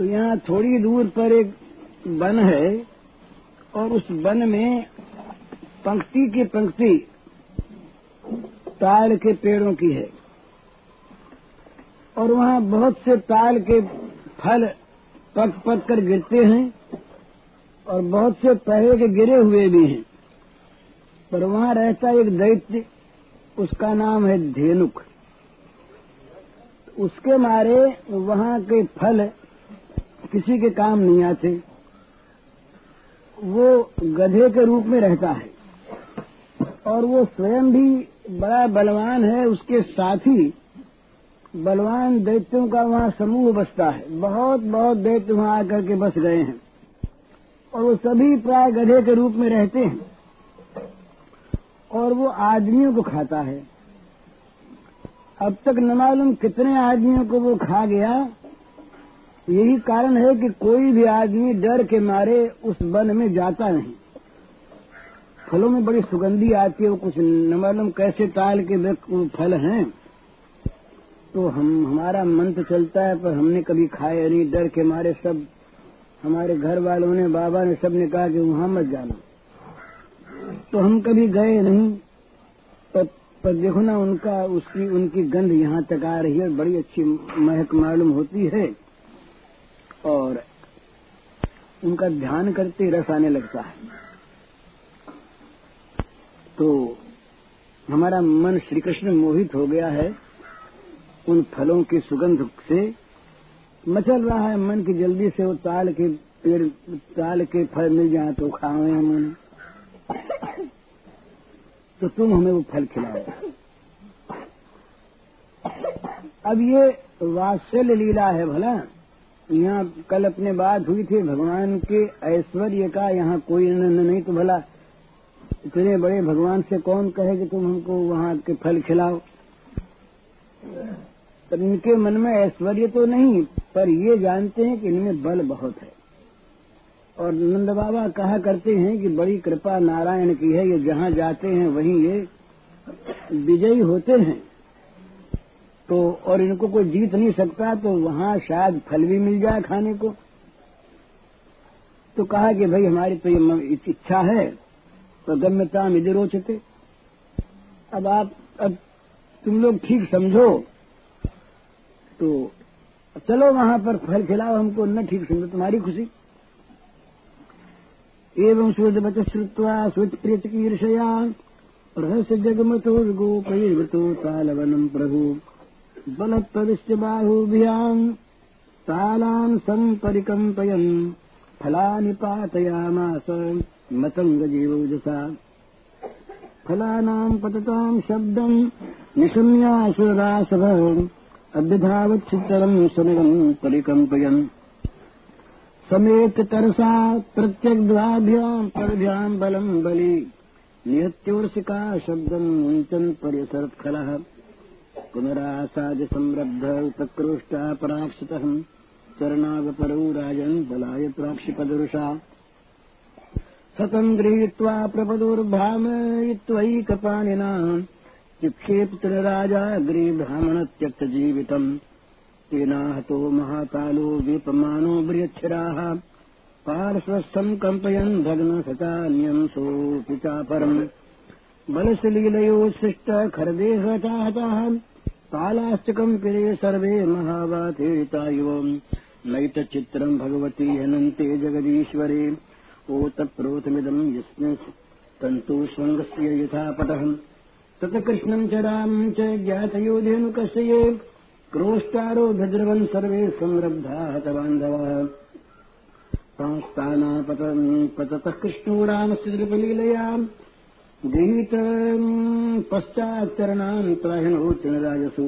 तो यहाँ थोड़ी दूर पर एक वन है और उस वन में पंक्ति की पंक्ति ताल के पेड़ों की है। और वहाँ बहुत से ताल के फल पक पक कर गिरते हैं और बहुत से पहले के गिरे हुए भी हैं। पर वहाँ रहता एक दैत्य, उसका नाम है धेनुक। उसके मारे वहाँ के फल किसी के काम नहीं आते, वो गधे के रूप में रहता है। और वो स्वयं भी बड़ा बलवान है, उसके साथ ही बलवान दैत्यों का वहाँ समूह बसता है। बहुत बहुत दैत्य वहाँ आकर के बस गए हैं। और वो सभी प्राय गधे के रूप में रहते हैं। और वो आदमियों को खाता है। अब तक न मालूम कितने आदमियों को वो खा गया यही कारण है कि कोई भी आदमी डर के मारे उस वन में जाता नहीं। फलों में बड़ी सुगंधी आती है वो कुछ न मालूम कैसे ताल के फल हैं। तो हम हमारा मन तो चलता है पर हमने कभी खाए नहीं डर के मारे सब हमारे घर वालों ने बाबा ने सबने कहा कि वहाँ मत जाना। तो हम कभी गए नहीं पर, पर देखो ना उनका उसकी उनकी गंध यहाँ तक आ रही है बड़ी अच्छी महक मालूम होती है। और उनका ध्यान करते रस आने लगता है। तो हमारा मन श्री कृष्ण मोहित हो गया है, उन फलों की सुगंध से मचल रहा है मन की जल्दी से वो ताल के पेड़, ताल के फल मिल जाए तो खावे हम तो तुम हमें वो फल खिलाओ। अब ये वात्सल्य लीला है, भला। यहाँ कल अपने बात हुई थी भगवान के ऐश्वर्य का यहाँ कोई आनंद नहीं तो भला इतने बड़े भगवान से कौन कहे कि तुम हमको वहाँ के फल खिलाओ? पर इनके मन में ऐश्वर्य तो नहीं, पर ये जानते हैं कि इनमें बल बहुत है। और नंद बाबा कहा करते हैं कि बड़ी कृपा नारायण की है, ये जहाँ जाते हैं वहीं ये विजयी होते हैं। तो और इनको कोई जीत नहीं सकता तो वहाँ शायद फल भी मिल जाए खाने को। तो कहा कि भाई, हमारी तो ये इच्छा है तो गम्यता इधर रोचते। अब आप, अब तुम लोग ठीक समझो। तो चलो वहाँ पर फल खिलाओ, हमको न ठीक समझो, तुम्हारी खुशी। एवं सूर्य बच श्रुवा सुप्रिय ईर्षया रहस्य जगमतो गोपैर्वतो तालवनम प्रभु। बल प्रविश्य बाहुभ्याम तालान संपरिकम्पयन् फलानि पातयामास मतङ्गजीवोजसा। फलानाम् पतताम् शब्दम् निशम्यासुरासभ अभ्यधावच्छितरम् समिदम् परिकम्पयन्। समेततरसा प्रत्यग्द्वाभ्याम् परभ्याम् बलम् बलि निहत्योर्षिका शब्दम् मुञ्चन् पर्यसरत्खलः पुनरासाद्य संरब्ध उपक्रोष्टा पराक्षितः चरणावपरौ राजन् बलाय प्राक्षिपदरुषा सतम् गृहीत्वा प्रपदुर्भामयित्वैकपाणिना। चिक्षेप्तराजा अग्रीब्राह्मणत्यक्तजीवितम् तेनाहतो महाकालो वेपमानो बृहच्छिराः। पार्श्वस्थम् कम्पयन् भग्नशतान्यम् सोऽपि चापरम्। बलशलीलयोत्सृष्ट खरदेहताहताः कालाश्च कम्पिरे सर्वे महावातेता इव नैतचित्रम् भगवती हनन्ते जगदीश्वरे। ओतप्रोतमिदम् यस्मिन् तन्तुष्वङ्गस्य यथा पटः तत्कृष्णम् च रामम् च ज्ञातयोधेनुकस्य ये क्रोष्टारो भद्रवन् सर्वे संरब्धा हतबान्धवः संस्थानापतन् पततः कृष्णो रामस्य द्रुपलीलया गृहीत पश्चाच्चरणान् त्राहिणोत्तरराजसु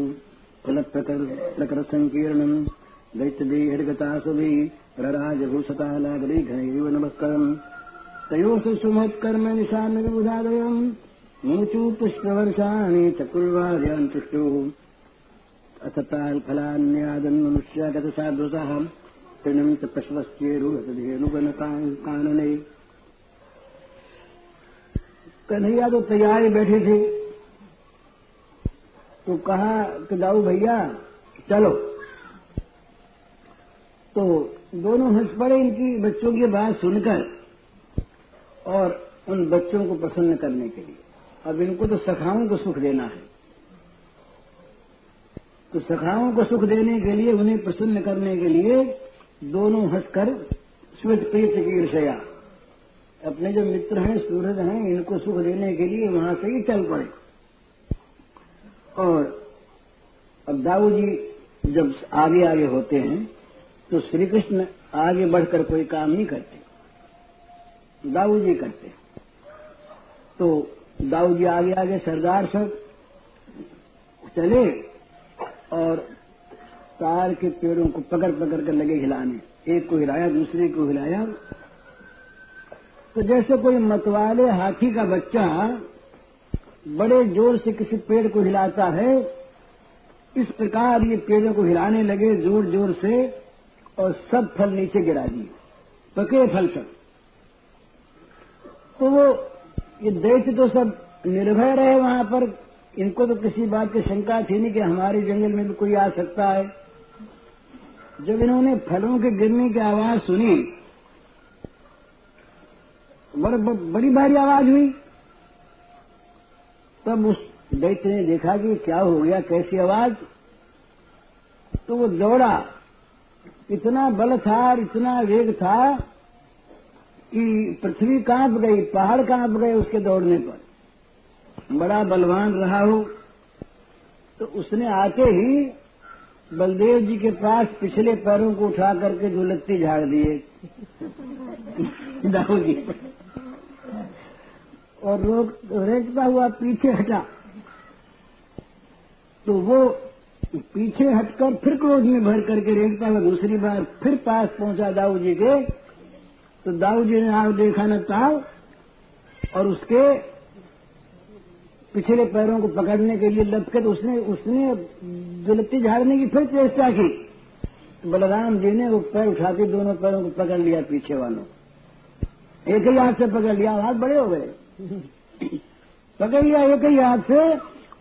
फलप्रकरसङ्कीर्णम् दैत्यदेहर्गतासुभिः प्रराजभूषतालागरे घनैव नमस्कारम् तयोः सुमत्कर्म निशानविबुधादयम् मूचु पुष्पवर्षाणि चकुर्वार्यान् तुष्टुः अथ ताल्फलान्यादन् मनुष्यागतसाधुतः तृणम् च पशवश्चेरुहतधेनुगणकानने कन्हैया तो तैयार ही बैठे थे। तो कहा कि, दाऊ भैया, चलो। तो दोनों हंस पड़े इनकी बच्चों की बात सुनकर और उन बच्चों को प्रसन्न करने के लिए। अब इनको तो सखाओं को सुख देना है। तो सखाओं को सुख देने के लिए, उन्हें प्रसन्न करने के लिए दोनों हंसकर स्वित प्रीत की ईर्षया अपने जो मित्र हैं, सूरज हैं, इनको सुख देने के लिए वहाँ से ही चल पड़े। और अब दाऊ जी जब आगे आगे होते हैं तो श्री कृष्ण आगे बढ़कर कोई काम नहीं करते। दाऊ जी करते तो दाऊ जी आगे आगे सरदार सब चले और तार के पेड़ों को पकड़ पकड़ कर लगे हिलाने। एक को हिलाया, दूसरे को हिलाया। तो जैसे कोई मतवाले हाथी का बच्चा बड़े ज़ोर से किसी पेड़ को हिलाता है, इस प्रकार ये पेड़ों को हिलाने लगे ज़ोर ज़ोर से और सब फल नीचे गिरा दिए। पके फल सब। तो वो ये दैत्य तो सब निर्भय रहे वहाँ पर। इनको तो किसी बात की शंका थी नहीं कि हमारे जंगल में भी कोई आ सकता है। जब इन्होंने फलों के गिरने की आवाज़ सुनी बड़, बड़ी भारी आवाज़ हुई। तब उस दैत्य ने देखा कि क्या हो गया कैसी आवाज़? तो वो दौड़ा। इतना बल था और इतना वेग था कि पृथ्वी काँप गई पहाड़ काँप गए उसके दौड़ने पर। बड़ा बलवान रहा हो। तो उसने आते ही बलदेव जी के पास पिछले पैरों को उठा करके दुलत्ती झाड़ दिए। और रोक रेखता हुआ पीछे हटा। तो वो पीछे हटकर फिर क्रोध में भर करके रेखता हुआ दूसरी बार फिर पास पहुँचा दाऊ जी के। तो दाऊ जी ने आग देखा न ताव, और उसके पिछले पैरों को पकड़ने के लिए लपके तो उसने उसने दुलत्ती झाड़ने की फिर चेष्टा की तो बलराम जी ने वो पैर उठा के दोनों पैरों को पकड़ लिया पीछे वालों। एक ही हाथ से पकड़ लिया, हाथ बड़े हो गए। पकड़ लिया एक ही हाथ से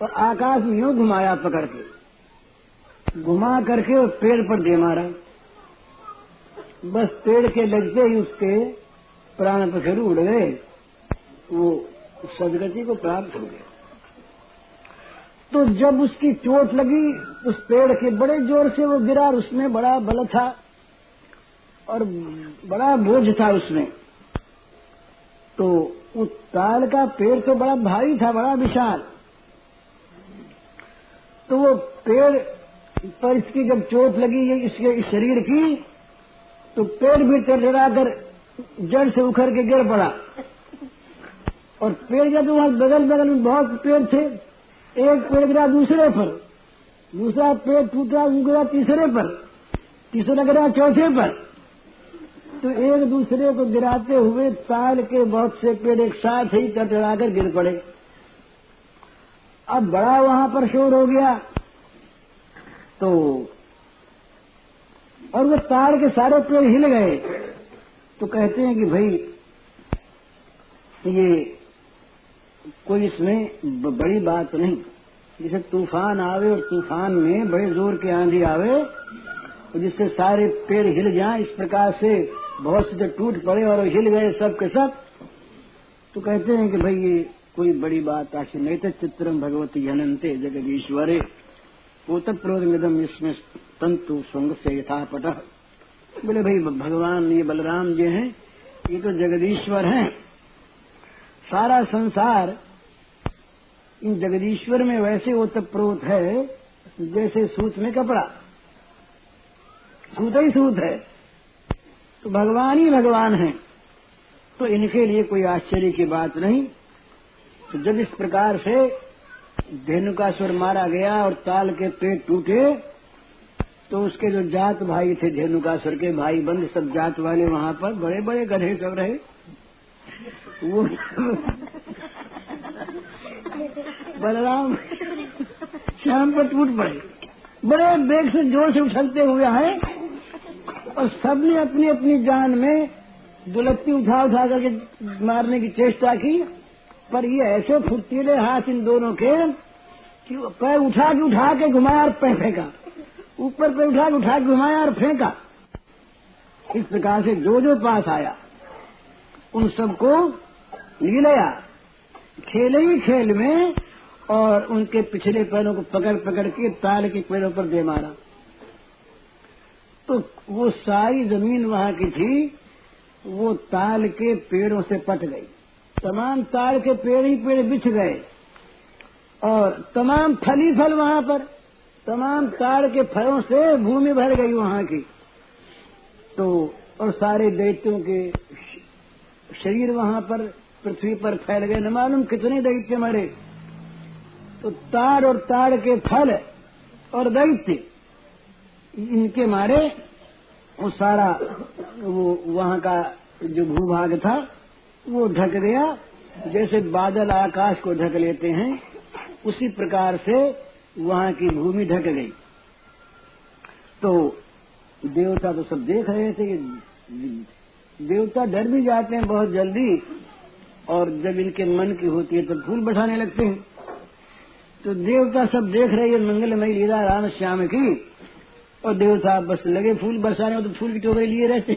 और आकाश में यूँ घुमाया पकड़ के। घुमा करके उस पेड़ पर दे मारा। बस पेड़ के लगते ही उसके प्राण पखेरु उड़ गए। वो सदगति को प्राप्त हो गया। तो जब उसकी चोट लगी, उस पेड़ के बड़े ज़ोर से वो गिरा और उसमें बड़ा बल था और बड़ा बोझ था उसमें। तो उस ताल का पेड़ तो बड़ा भारी था, बड़ा विशाल। तो वो पेड़ पर इसकी जब चोट लगी, ये इसके इस शरीर की तो पेड़ भी टटरा कर जड़ से उखड़ के गिर पड़ा। और पेड़ जब वहाँ बगल बगल में बहुत पेड़ थे एक पेड़ गिरा दूसरे पर, दूसरा पेड़ टूटा गिरा तीसरे पर, तीसरा गिरा चौथे पर। तो एक दूसरे को गिराते हुए ताल के बहुत से पेड़ एक साथ ही टटरा कर गिर पड़े। अब बड़ा वहाँ पर शोर हो गया। तो और वो तार के सारे पेड़ हिल गए। तो कहते हैं कि भाई, ये कोई इसमें बड़ी बात नहीं। जैसे तूफ़ान आवे और तूफ़ान में बड़े ज़ोर के आंधी आवे, और जिससे सारे पेड़ हिल जाए, इस प्रकार से बहुत से टूट पड़े और हिल गए सब के सब तो कहते हैं कि भाई ये कोई बड़ी बात आखिर नहीं तो चित्रम भगवती अनंते जगदीश्वरे। पोत प्रोदमिदम इसमें तंतु स्वंग से यथापट बोले भाई भगवान, ये बलराम जी हैं, ये तो जगदीश्वर हैं। सारा संसार इन जगदीश्वर में वैसे ओतप्रोत है, जैसे सूत में कपड़ा। सूत ही सूत है। तो भगवान ही भगवान है। तो इनके लिए कोई आश्चर्य की बात नहीं। तो जब इस प्रकार से धेनु का स्वर मारा गया और ताल के पेट टूटे तो उसके जो जात भाई थे धेनु का स्वर के भाई बंद, सब जात वाले वहाँ पर बड़े बड़े गधे सब रहे। वो बलराम श्याम पर टूट पड़े। बड़े बेग से ज़ोर से उछलते हुए आए और सबने अपनी अपनी जान में दुलत्ती उठा उठा करके मारने की चेष्टा की। पर ये ऐसे फुर्तीले हाथ इन दोनों के कि पैर उठा के उठा के घुमाया और पैर फेंका। ऊपर पे उठा के उठा के घुमाया और फेंका। इस प्रकार से जो जो पास आया, उन सबको लीलया खेले ही खेल में और उनके पिछले पैरों को पकड़ पकड़ के ताल के पैरों पर दे मारा। तो वो सारी ज़मीन वहाँ की थी, वो ताल के पेड़ों से पट गई। तमाम ताल के पेड़ ही पेड़ बिछ गए और तमाम फल ही फल वहाँ पर, तमाम ताड़ के फलों से भूमि भर गई वहाँ की। तो और सारे दैत्यों के शरीर वहाँ पर पृथ्वी पर फैल गए, न मालूम कितने दैत्य मरे। तो ताड़ और ताड़ के फल और दैत्य इनके मारे, वो सारा वो वहाँ का जो भूभाग था, वो ढक गया। जैसे बादल आकाश को ढक लेते हैं, उसी प्रकार से वहाँ की भूमि ढक गई। तो देवता तो सब देख रहे थे कि देवता डर भी जाते हैं बहुत जल्दी। और जब इनके मन की होती है तो फूल बसाने लगते हैं। तो देवता सब देख रहे हैं मंगलमयी लीला, राम श्याम की। और देवता बस लगे फूल बरसाने तो फूल की टोकरी लिए रहते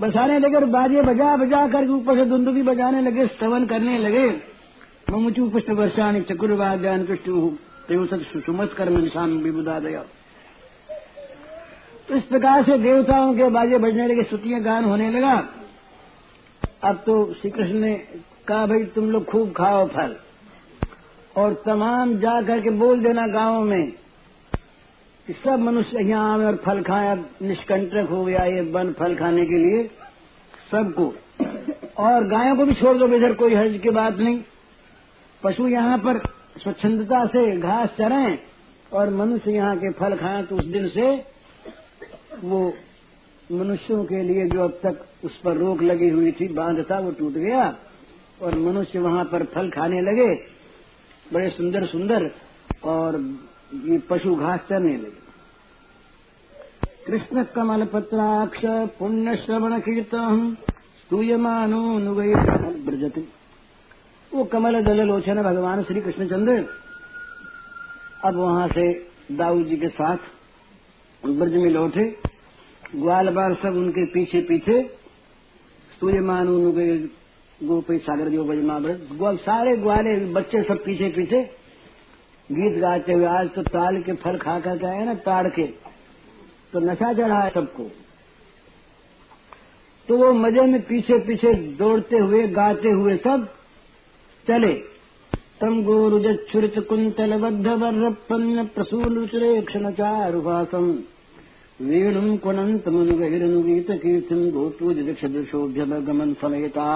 बरसाने लगे बाजे बजा बजा करके ऊपर से दुंदुबी बजाने लगे, स्तवन करने लगे। ममुचु पुष्ट वर्षाणी चकुर्वाद्यान कृष्ण सुमत कर्म निशान विबुदा दया। तो इस प्रकार से देवताओं के बाजे बजने लगे स्तुतियाँ गान होने लगा। अब तो श्री कृष्ण ने कहा, भाई, तुम लोग खूब खाओ फल और तमाम जा करके बोल देना गाँवों में कि सब मनुष्य यहाँ आवे और फल खाए। अब निष्कंटक हो गया ये बन फल खाने के लिए सबको। और गायों को भी छोड़ दो, इधर कोई हज की बात नहीं। पशु यहाँ पर स्वच्छंदता से घास चरें और मनुष्य यहाँ के फल खाएँ तो उस दिन से वो मनुष्यों के लिए जो अब तक उस पर रोक लगी हुई थी, बाँध था, वो टूट गया और मनुष्य वहाँ पर फल खाने लगे, बड़े सुंदर सुंदर, और ये पशु घास चरने लगे। कृष्ण कमल पत्राक्ष पुण्य श्रवण कीर्तन स्तूयमानो नुगई ब्रजती। वो कमल दल लोचन भगवान श्री कृष्णचंद्र अब वहाँ से दाऊ जी के साथ ब्रज में लौटे। ग्वाल बाल सब उनके पीछे पीछे सूर्यमान उनके गोपी सागर जो बजमा ब्रज ग्वाल सारे ग्वाले बच्चे सब पीछे पीछे गीत गाते हुए। आज तो ताल के फल खा कर आए ना, ताड़ के। तो नशा चढ़ा है सबको। तो वो मज़े में पीछे पीछे दौड़ते हुए, गाते हुए सब चले। तम गोरुजुरित कुंतल बद्ध वर्रपन्न प्रसूलुचरे क्षण चारुभासम। वेणुम कुणंत मुनुगहिरनुगीत कीर्तिम गोपूज दक्षदृशोभ्यगमन समेता